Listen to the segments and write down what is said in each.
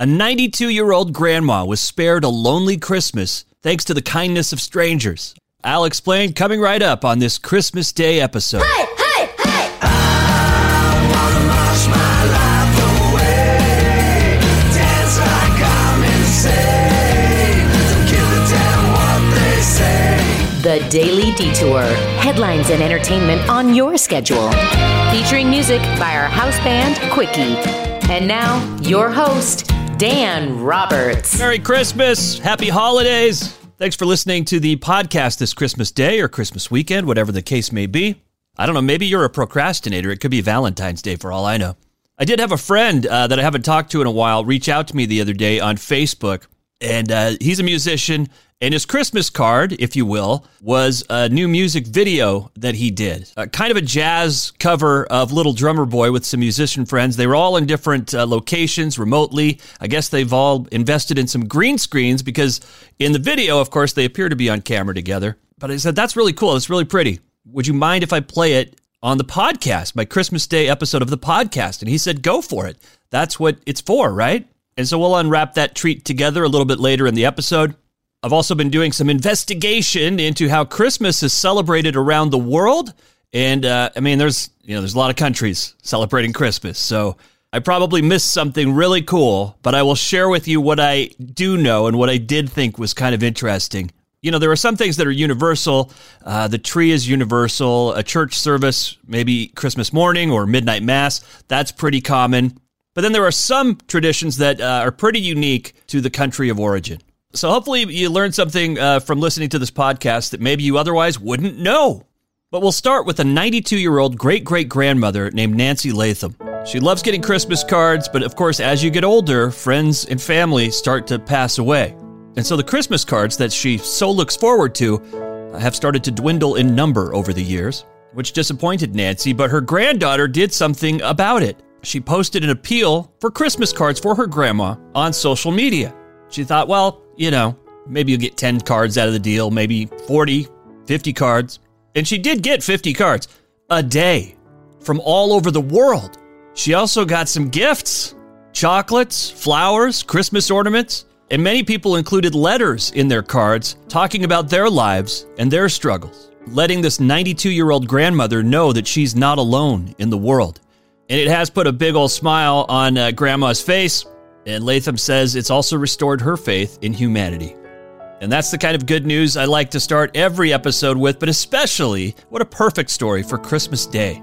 A 92 year old grandma was spared a lonely Christmas thanks to the kindness of strangers. I'll explain coming right up on this Christmas Day episode. Hey, hey, hey! The Daily Detour. Headlines and entertainment on your schedule. Featuring music by our house band, Quickie. And now, your host, Dan Roberts. Merry Christmas! Happy holidays! Thanks for listening to the podcast this Christmas Day or Christmas weekend, whatever the case may be. I don't know, maybe you're a procrastinator. It could be Valentine's Day for all I know. I did have a friend uh, that I haven't talked to in a while reach out to me the other day on Facebook, and uh, he's a musician. And his Christmas card, if you will, was a new music video that he did. Uh, kind of a jazz cover of Little Drummer Boy with some musician friends. They were all in different uh, locations remotely. I guess they've all invested in some green screens because in the video, of course, they appear to be on camera together. But I said, that's really cool. It's really pretty. Would you mind if I play it on the podcast, my Christmas Day episode of the podcast? And he said, go for it. That's what it's for, right? And so we'll unwrap that treat together a little bit later in the episode. I've also been doing some investigation into how Christmas is celebrated around the world. And uh, I mean, there's you know there's a lot of countries celebrating Christmas, so I probably missed something really cool. But I will share with you what I do know and what I did think was kind of interesting. You know, there are some things that are universal. Uh, the tree is universal. A church service, maybe Christmas morning or midnight mass, that's pretty common. But then there are some traditions that uh, are pretty unique to the country of origin. So hopefully you learned something uh, from listening to this podcast that maybe you otherwise wouldn't know. But we'll start with a 92 year old great great grandmother named Nancy Latham. She loves getting Christmas cards, but of course, as you get older, friends and family start to pass away. And so the Christmas cards that she so looks forward to uh, have started to dwindle in number over the years, which disappointed Nancy, but her granddaughter did something about it. She posted an appeal for Christmas cards for her grandma on social media. She thought, well, you know, maybe you'll get 10 cards out of the deal, maybe 40, 50 cards. And she did get 50 cards a day from all over the world. She also got some gifts chocolates, flowers, Christmas ornaments, and many people included letters in their cards talking about their lives and their struggles, letting this 92 year old grandmother know that she's not alone in the world. And it has put a big old smile on uh, Grandma's face. And Latham says it's also restored her faith in humanity. And that's the kind of good news I like to start every episode with, but especially what a perfect story for Christmas Day.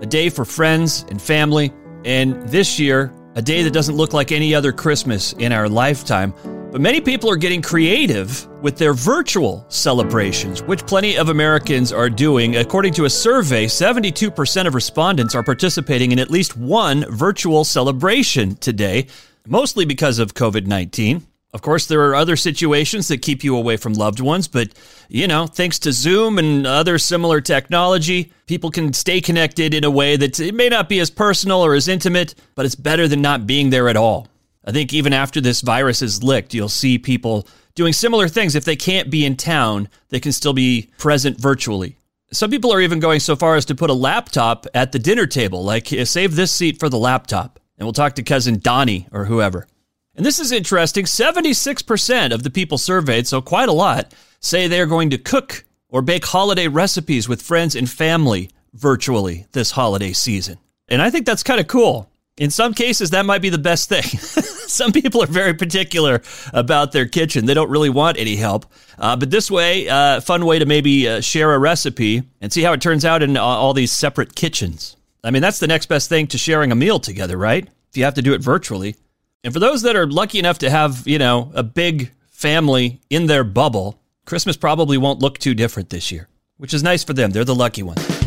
A day for friends and family, and this year, a day that doesn't look like any other Christmas in our lifetime. But many people are getting creative with their virtual celebrations, which plenty of Americans are doing. According to a survey, 72% of respondents are participating in at least one virtual celebration today mostly because of COVID 19. Of course, there are other situations that keep you away from loved ones, but you know, thanks to Zoom and other similar technology, people can stay connected in a way that it may not be as personal or as intimate, but it's better than not being there at all. I think even after this virus is licked, you'll see people doing similar things. If they can't be in town, they can still be present virtually. Some people are even going so far as to put a laptop at the dinner table, like save this seat for the laptop and we'll talk to cousin Donnie or whoever. And this is interesting 76% of the people surveyed, so quite a lot, say they are going to cook or bake holiday recipes with friends and family virtually this holiday season. And I think that's kind of cool. In some cases, that might be the best thing. some people are very particular about their kitchen. They don't really want any help. Uh, but this way, uh, fun way to maybe uh, share a recipe and see how it turns out in all these separate kitchens. I mean, that's the next best thing to sharing a meal together, right? If you have to do it virtually. And for those that are lucky enough to have, you know, a big family in their bubble, Christmas probably won't look too different this year, which is nice for them. They're the lucky ones.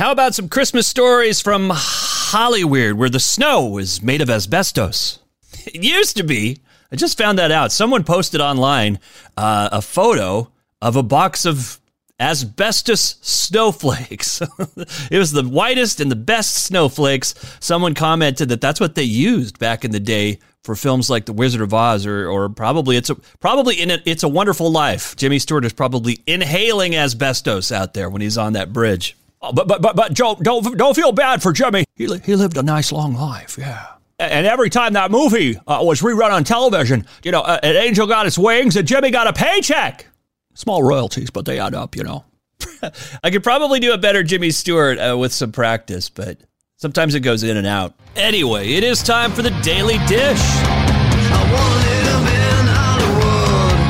How about some Christmas stories from Hollywood where the snow is made of asbestos? It used to be. I just found that out. Someone posted online uh, a photo of a box of asbestos snowflakes. it was the whitest and the best snowflakes. Someone commented that that's what they used back in the day for films like The Wizard of Oz, or, or probably it's a, probably in it, It's a Wonderful Life. Jimmy Stewart is probably inhaling asbestos out there when he's on that bridge. Oh, but but but but Joe, don't don't feel bad for Jimmy. He he lived a nice long life, yeah. And every time that movie uh, was rerun on television, you know, uh, an angel got its wings and Jimmy got a paycheck. Small royalties, but they add up, you know. I could probably do a better Jimmy Stewart uh, with some practice, but sometimes it goes in and out. Anyway, it is time for the Daily Dish.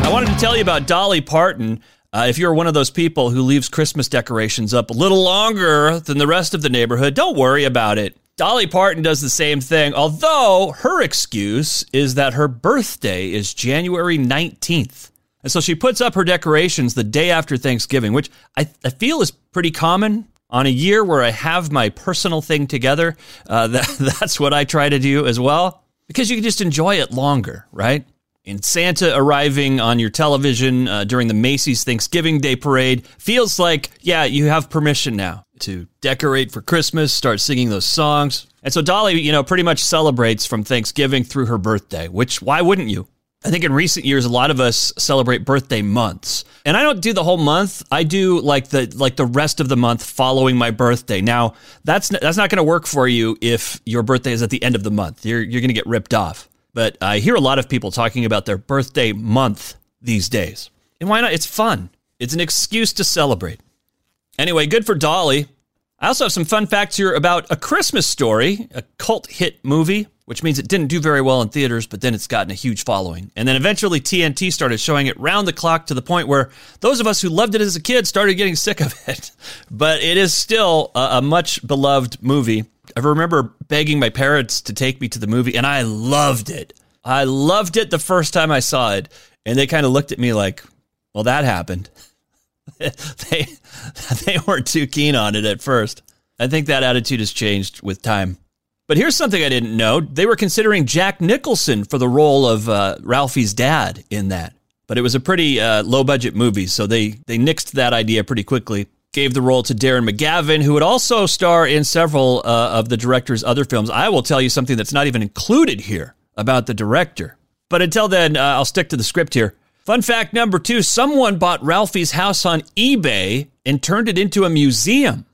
I wanted to tell you about Dolly Parton. Uh, if you're one of those people who leaves Christmas decorations up a little longer than the rest of the neighborhood, don't worry about it. Dolly Parton does the same thing, although her excuse is that her birthday is January 19th. And so she puts up her decorations the day after Thanksgiving, which I, I feel is pretty common on a year where I have my personal thing together. Uh, that, that's what I try to do as well, because you can just enjoy it longer, right? And Santa arriving on your television uh, during the Macy's Thanksgiving Day parade feels like, yeah, you have permission now to decorate for Christmas, start singing those songs. And so Dolly, you know, pretty much celebrates from Thanksgiving through her birthday, which why wouldn't you? I think in recent years, a lot of us celebrate birthday months, and I don't do the whole month. I do like the like the rest of the month following my birthday. Now, that's that's not going to work for you if your birthday is at the end of the month. You're you're going to get ripped off. But I hear a lot of people talking about their birthday month these days, and why not? It's fun. It's an excuse to celebrate. Anyway, good for Dolly. I also have some fun facts here about A Christmas Story, a cult hit movie, which means it didn't do very well in theaters, but then it's gotten a huge following. And then eventually TNT started showing it round the clock to the point where those of us who loved it as a kid started getting sick of it. But it is still a, a much beloved movie. I remember begging my parents to take me to the movie, and I loved it. I loved it the first time I saw it. And they kind of looked at me like, well, that happened. they they weren't too keen on it at first. I think that attitude has changed with time. But here's something I didn't know: they were considering Jack Nicholson for the role of uh, Ralphie's dad in that, but it was a pretty uh, low budget movie, so they they nixed that idea pretty quickly. Gave the role to Darren McGavin, who would also star in several uh, of the director's other films. I will tell you something that's not even included here about the director. But until then, uh, I'll stick to the script here. Fun fact number two someone bought Ralphie's house on eBay and turned it into a museum.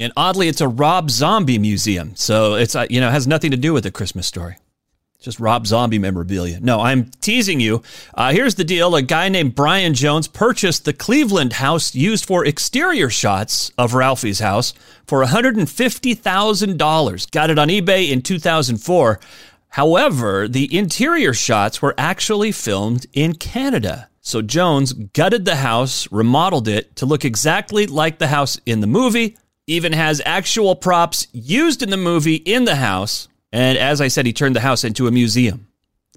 And oddly, it's a Rob Zombie museum. So it's, uh, you know, has nothing to do with the Christmas story. Just Rob Zombie memorabilia. No, I'm teasing you. Uh, here's the deal a guy named Brian Jones purchased the Cleveland house used for exterior shots of Ralphie's house for $150,000. Got it on eBay in 2004. However, the interior shots were actually filmed in Canada. So Jones gutted the house, remodeled it to look exactly like the house in the movie, even has actual props used in the movie in the house. And as I said, he turned the house into a museum.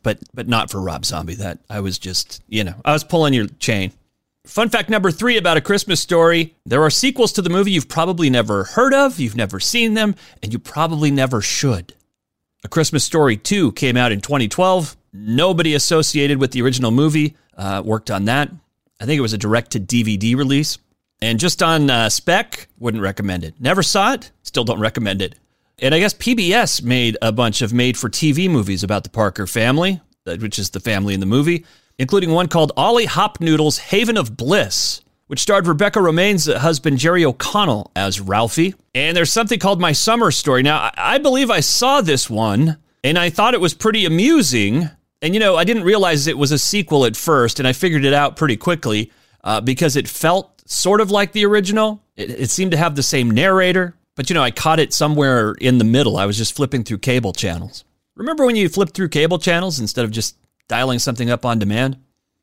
But but not for Rob Zombie. That I was just, you know, I was pulling your chain. Fun fact number three about A Christmas Story there are sequels to the movie you've probably never heard of, you've never seen them, and you probably never should. A Christmas Story 2 came out in 2012. Nobody associated with the original movie uh, worked on that. I think it was a direct to DVD release. And just on uh, spec, wouldn't recommend it. Never saw it, still don't recommend it. And I guess PBS made a bunch of made for TV movies about the Parker family, uh, which is the family in the movie, including one called Ollie Hopnoodle's Haven of Bliss which starred Rebecca Romijn's husband Jerry O'Connell as Ralphie. And there's something called My Summer Story. Now, I believe I saw this one and I thought it was pretty amusing. And, you know, I didn't realize it was a sequel at first, and I figured it out pretty quickly uh, because it felt sort of like the original. It, it seemed to have the same narrator, but, you know, I caught it somewhere in the middle. I was just flipping through cable channels. Remember when you flipped through cable channels instead of just dialing something up on demand?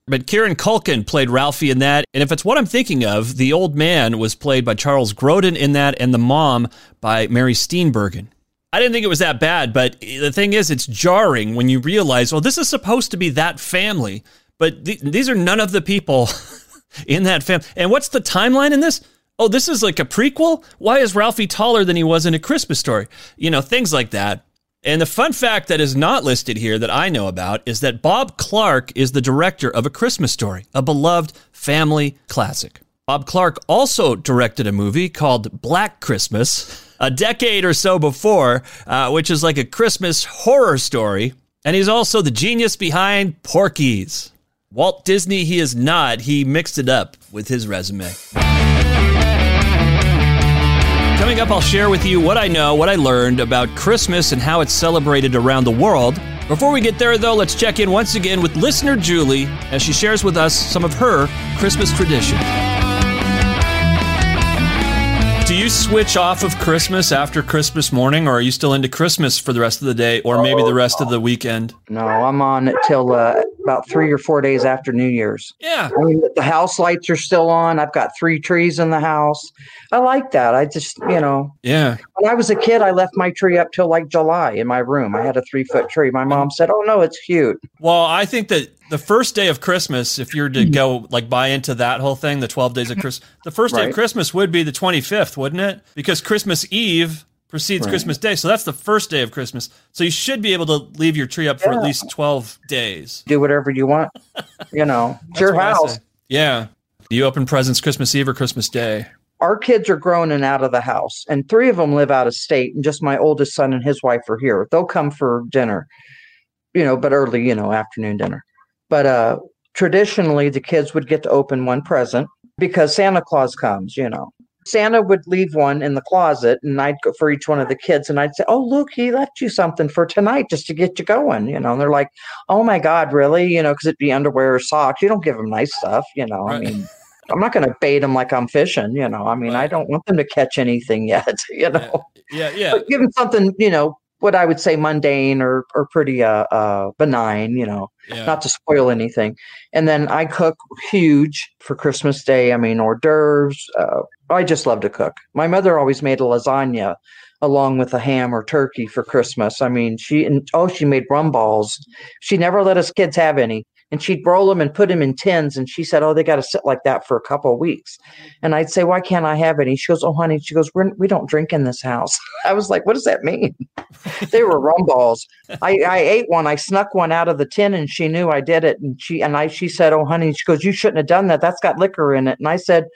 But Kieran Culkin played Ralphie in that. And if it's what I'm thinking of, the old man was played by Charles Grodin in that, and the mom by Mary Steenburgen. I didn't think it was that bad, but the thing is, it's jarring when you realize, well, this is supposed to be that family, but th- these are none of the people in that family. And what's the timeline in this? Oh, this is like a prequel? Why is Ralphie taller than he was in A Christmas Story? You know, things like that. And the fun fact that is not listed here that I know about is that Bob Clark is the director of A Christmas Story, a beloved family classic. Bob Clark also directed a movie called Black Christmas a decade or so before, uh, which is like a Christmas horror story. And he's also the genius behind Porky's. Walt Disney, he is not. He mixed it up with his resume. Coming up, I'll share with you what I know, what I learned about Christmas and how it's celebrated around the world. Before we get there, though, let's check in once again with listener Julie as she shares with us some of her Christmas tradition. Do you switch off of Christmas after Christmas morning, or are you still into Christmas for the rest of the day, or maybe the rest of the weekend? No, I'm on till uh, about three or four days after New Year's. Yeah. I mean, the house lights are still on. I've got three trees in the house. I like that. I just, you know, Yeah. when I was a kid, I left my tree up till like July in my room. I had a three foot tree. My mom said, "Oh no, it's cute." Well, I think that the first day of Christmas, if you're to go like buy into that whole thing, the 12 days of Christmas, the first day of Christmas would be the 25th, wouldn't it? Because Christmas Eve precedes Right. Christmas Day. So that's the first day of Christmas. So you should be able to leave your tree up for at least 12 days. Do whatever you want. You know, it's your house. Yeah. Do you open presents Christmas Eve or Christmas Day? Our kids are grown and out of the house, and three of them live out of state, and just my oldest son and his wife are here. They'll come for dinner, you know, but early, you know, afternoon dinner. But uh traditionally, the kids would get to open one present because Santa Claus comes, you know. Santa would leave one in the closet, and I'd go for each one of the kids, and I'd say, "Oh, look, he left you something for tonight, just to get you going." You know, and they're like, "Oh my God, really?" You know, because it'd be underwear or socks. You don't give them nice stuff, you know. Right. I mean, I'm not going to bait them like I'm fishing, you know. I mean, I don't want them to catch anything yet, you know. Yeah. Yeah. But give them something, you know, what I would say mundane or or pretty uh, uh benign, you know yeah. not to spoil anything. And then I cook huge for Christmas Day. I mean, hors d'oeuvres. Uh, I just love to cook. My mother always made a lasagna along with a ham or turkey for Christmas. I mean, she and oh, she made rum balls. She never let us kids have any. And she'd roll them and put them in tins. And she said, "Oh, they got to sit like that for a couple of weeks." And I'd say, "Why can't I have any?" She goes, "Oh, honey," she goes, We're, "We don't drink in this house." I was like, "What does that mean?" they were rum balls. I, I ate one. I snuck one out of the tin, and she knew I did it. And she and I, she said, "Oh, honey," she goes, "You shouldn't have done that. That's got liquor in it." And I said,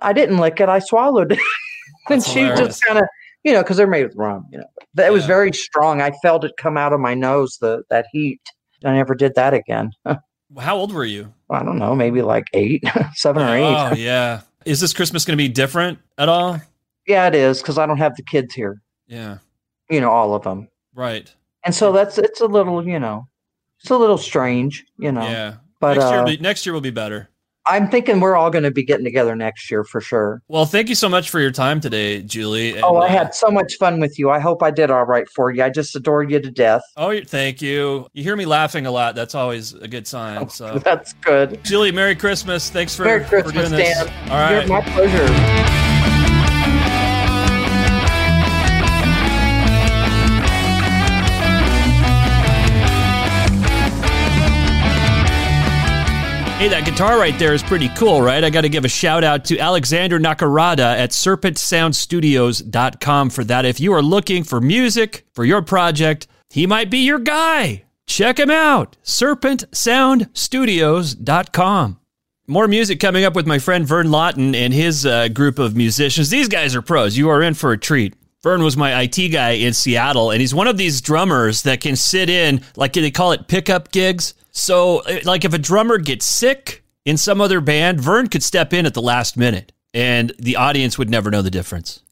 "I didn't lick it. I swallowed it." and That's she hilarious. just kind of, you know, because they're made with rum. You know, it was very strong. I felt it come out of my nose. The that heat. I never did that again. How old were you? I don't know, maybe like eight, seven or eight. Oh, yeah. Is this Christmas going to be different at all? Yeah, it is because I don't have the kids here. Yeah. You know, all of them, Right. and so that's it's a little, you know, it's a little strange, you know. Yeah. But next, year uh, be, next year will be better. I'm thinking we're all going to be getting together next year for sure. Well, thank you so much for your time today, Julie. oh, I had so much fun with you. I hope I did all right for you. I just adore you to death. Oh, thank you. You hear me laughing a lot. That's always a good sign. Oh, so, That's good. Julie, Merry Christmas. Thanks for, Merry for doing this. Dan. All right. You're my pleasure. Hey, that guitar right there is pretty cool, right? I got to give a shout out to Alexander Nakarada at serpentsoundstudios.com for that. If you are looking for music for your project, he might be your guy. Check him out, serpentsoundstudios.com. More music coming up with my friend Vern Lawton and his uh, group of musicians. These guys are pros. You are in for a treat. Vern was my IT guy in Seattle, and he's one of these drummers that can sit in, like they call it pickup gigs. So, uh, like if a drummer gets sick in some other band, Vern could step in at the last minute, and the audience would never know the difference.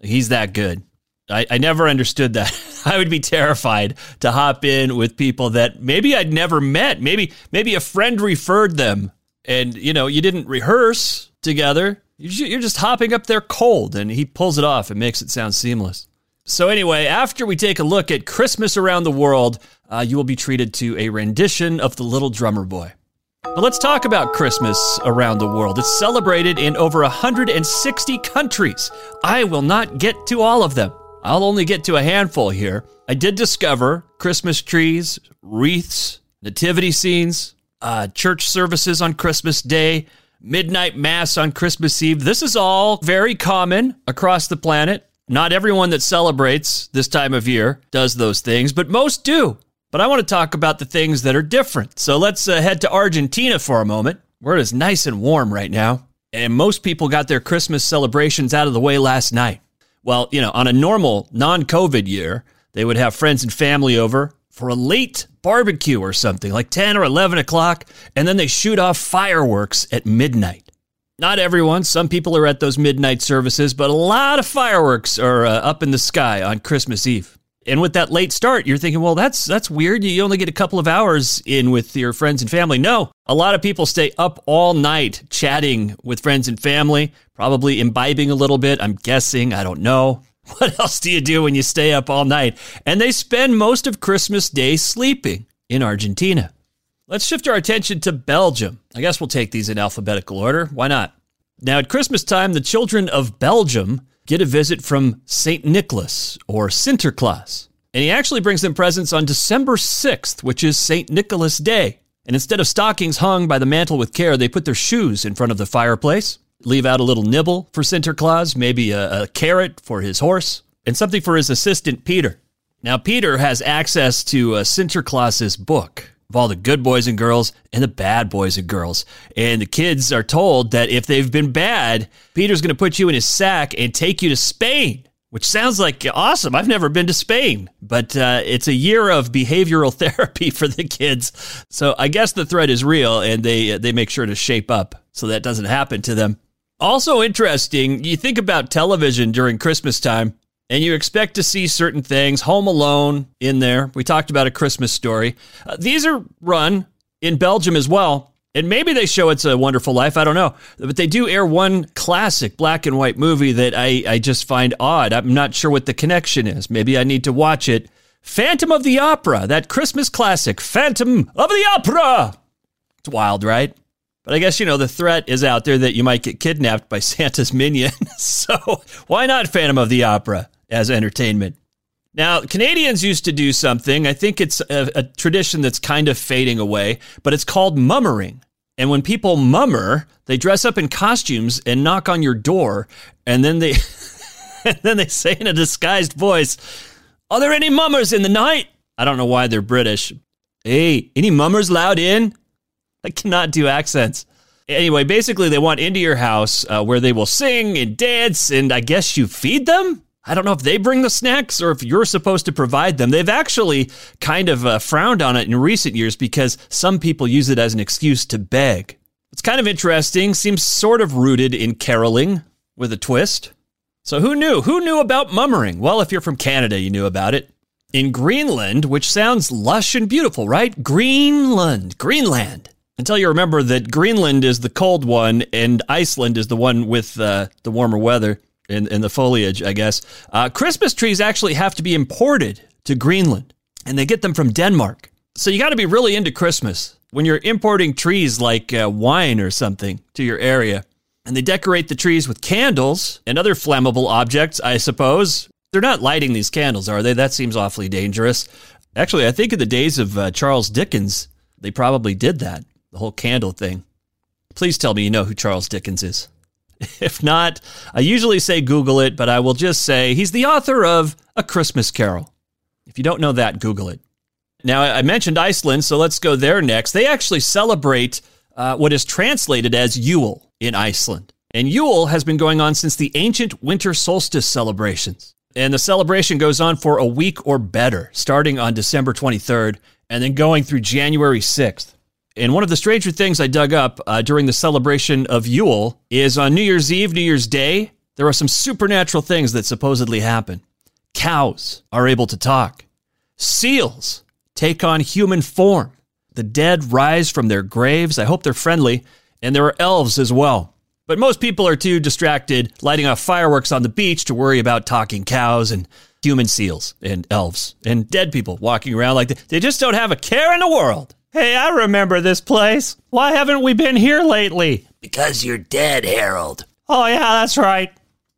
He's that good. I, I never understood that. I would be terrified to hop in with people that maybe I'd never met. Maybe maybe a friend referred them, and you know you didn't rehearse together. You're just hopping up there cold, and he pulls it off and makes it sound seamless. So anyway, after we take a look at Christmas around the world, uh, you will be treated to a rendition of the Little Drummer Boy. But let's talk about Christmas around the world. It's celebrated in over 160 countries. I will not get to all of them. I'll only get to a handful here. I did discover Christmas trees, wreaths, nativity scenes, uh, church services on Christmas Day, midnight mass on Christmas Eve. This is all very common across the planet. Not everyone that celebrates this time of year does those things, but most do. But I want to talk about the things that are different. So let's uh, head to Argentina for a moment, where it is nice and warm right now. And most people got their Christmas celebrations out of the way last night. Well, you know, on a normal non COVID year, they would have friends and family over for a late barbecue or something, like 10 or 11 o'clock, and then they shoot off fireworks at midnight. Not everyone. Some people are at those midnight services, but a lot of fireworks are uh, up in the sky on Christmas Eve. And with that late start, you're thinking, well, that's that's weird. You only get a couple of hours in with your friends and family. No, a lot of people stay up all night chatting with friends and family, probably imbibing a little bit. I'm guessing. I don't know. What else do you do when you stay up all night? And they spend most of Christmas Day sleeping in Argentina. Let's shift our attention to Belgium. I guess we'll take these in alphabetical order. Why not? Now, at Christmas time, the children of Belgium get a visit from St. Nicholas or Sinterklaas. And he actually brings them presents on December 6th, which is St. Nicholas Day. And instead of stockings hung by the mantle with care, they put their shoes in front of the fireplace, leave out a little nibble for Santa Claus, maybe a, a carrot for his horse, and something for his assistant, Peter. Now, Peter has access to uh, Claus's book, of all the good boys and girls and the bad boys and girls. And the kids are told that if they've been bad, Peter's going to put you in his sack and take you to Spain, which sounds like awesome. I've never been to Spain, but uh, it's a year of behavioral therapy for the kids. So I guess the threat is real, and they they make sure to shape up so that doesn't happen to them. Also interesting, you think about television during Christmas time and you expect to see certain things. Home Alone in there. We talked about a Christmas story. Uh, these are run in Belgium as well. And maybe they show It's a Wonderful Life. I don't know. But they do air one classic black and white movie that I, I just find odd. I'm not sure what the connection is. Maybe I need to watch it. Phantom of the Opera, that Christmas classic, Phantom of the Opera. It's wild, right? But I guess, you know, the threat is out there that you might get kidnapped by Santa's minion. so why not Phantom of the Opera? as entertainment. Now, Canadians used to do something, I think it's a, a, tradition that's kind of fading away, but it's called mummering. And when people mummer, they dress up in costumes and knock on your door, and then they and then they say in a disguised voice, Are there any mummers in the night? I don't know why they're British. Hey, any mummers loud in? I cannot do accents. Anyway, basically, they want into your house uh, where they will sing and dance, and I guess you feed them? I don't know if they bring the snacks or if you're supposed to provide them. They've actually kind of uh, frowned on it in recent years because some people use it as an excuse to beg. It's kind of interesting, seems sort of rooted in caroling with a twist. So who knew? Who knew about mummering? Well, if you're from Canada, you knew about it. In Greenland, which sounds lush and beautiful, right? Greenland, Greenland. Until you remember that Greenland is the cold one and Iceland is the one with uh, the warmer weather in, in the foliage, I guess. Uh, Christmas trees actually have to be imported to Greenland, and they get them from Denmark. So you got to be really into Christmas when you're importing trees like uh, wine or something to your area. And they decorate the trees with candles and other flammable objects, I suppose. They're not lighting these candles, are they? That seems awfully dangerous. Actually, I think in the days of uh, Charles Dickens, they probably did that, the whole candle thing. Please tell me you know who Charles Dickens is. If not, I usually say Google it, but I will just say he's the author of A Christmas Carol. If you don't know that, Google it. Now, I mentioned Iceland, so let's go there next. They actually celebrate uh, what is translated as Yule in Iceland. And Yule has been going on since the ancient winter solstice celebrations. And the celebration goes on for a week or better, starting on December 23rd and then going through January 6th. And one of the stranger things I dug up uh, during the celebration of Yule is on New Year's Eve, New Year's Day, there are some supernatural things that supposedly happen. Cows are able to talk, seals take on human form, the dead rise from their graves. I hope they're friendly, and there are elves as well. But most people are too distracted lighting off fireworks on the beach to worry about talking cows and human seals and elves and dead people walking around like they, they just don't have a care in the world. Hey, I remember this place. Why haven't we been here lately? Because you're dead, Harold. Oh, yeah, that's right.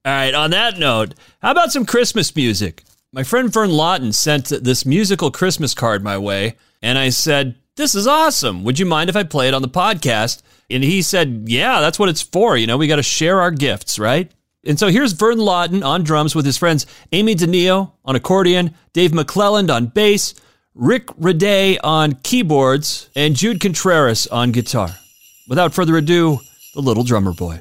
All right, on that note, how about some Christmas music? My friend Vern Lawton sent this musical Christmas card my way, and I said, This is awesome. Would you mind if I play it on the podcast? And he said, Yeah, that's what it's for. You know, we got to share our gifts, right? And so here's Vern Lawton on drums with his friends Amy DeNeo on accordion, Dave McClelland on bass, Rick Raday on keyboards, and Jude Contreras on guitar. Without further ado, The Little Drummer Boy.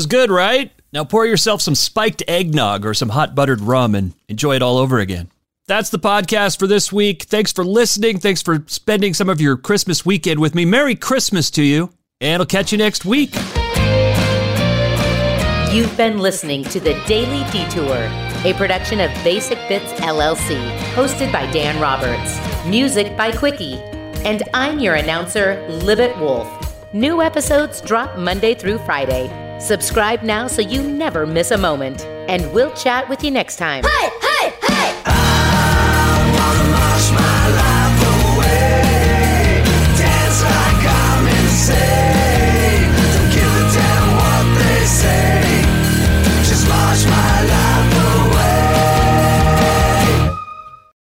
Was good, right? Now pour yourself some spiked eggnog or some hot buttered rum and enjoy it all over again. That's the podcast for this week. Thanks for listening. Thanks for spending some of your Christmas weekend with me. Merry Christmas to you, and I'll catch you next week. You've been listening to The Daily Detour, a production of Basic Bits LLC, hosted by Dan Roberts. Music by Quickie. And I'm your announcer, Libet Wolf. New episodes drop Monday through Friday. Subscribe now so you never miss a moment. And we'll chat with you next time. Hey, hey, hey!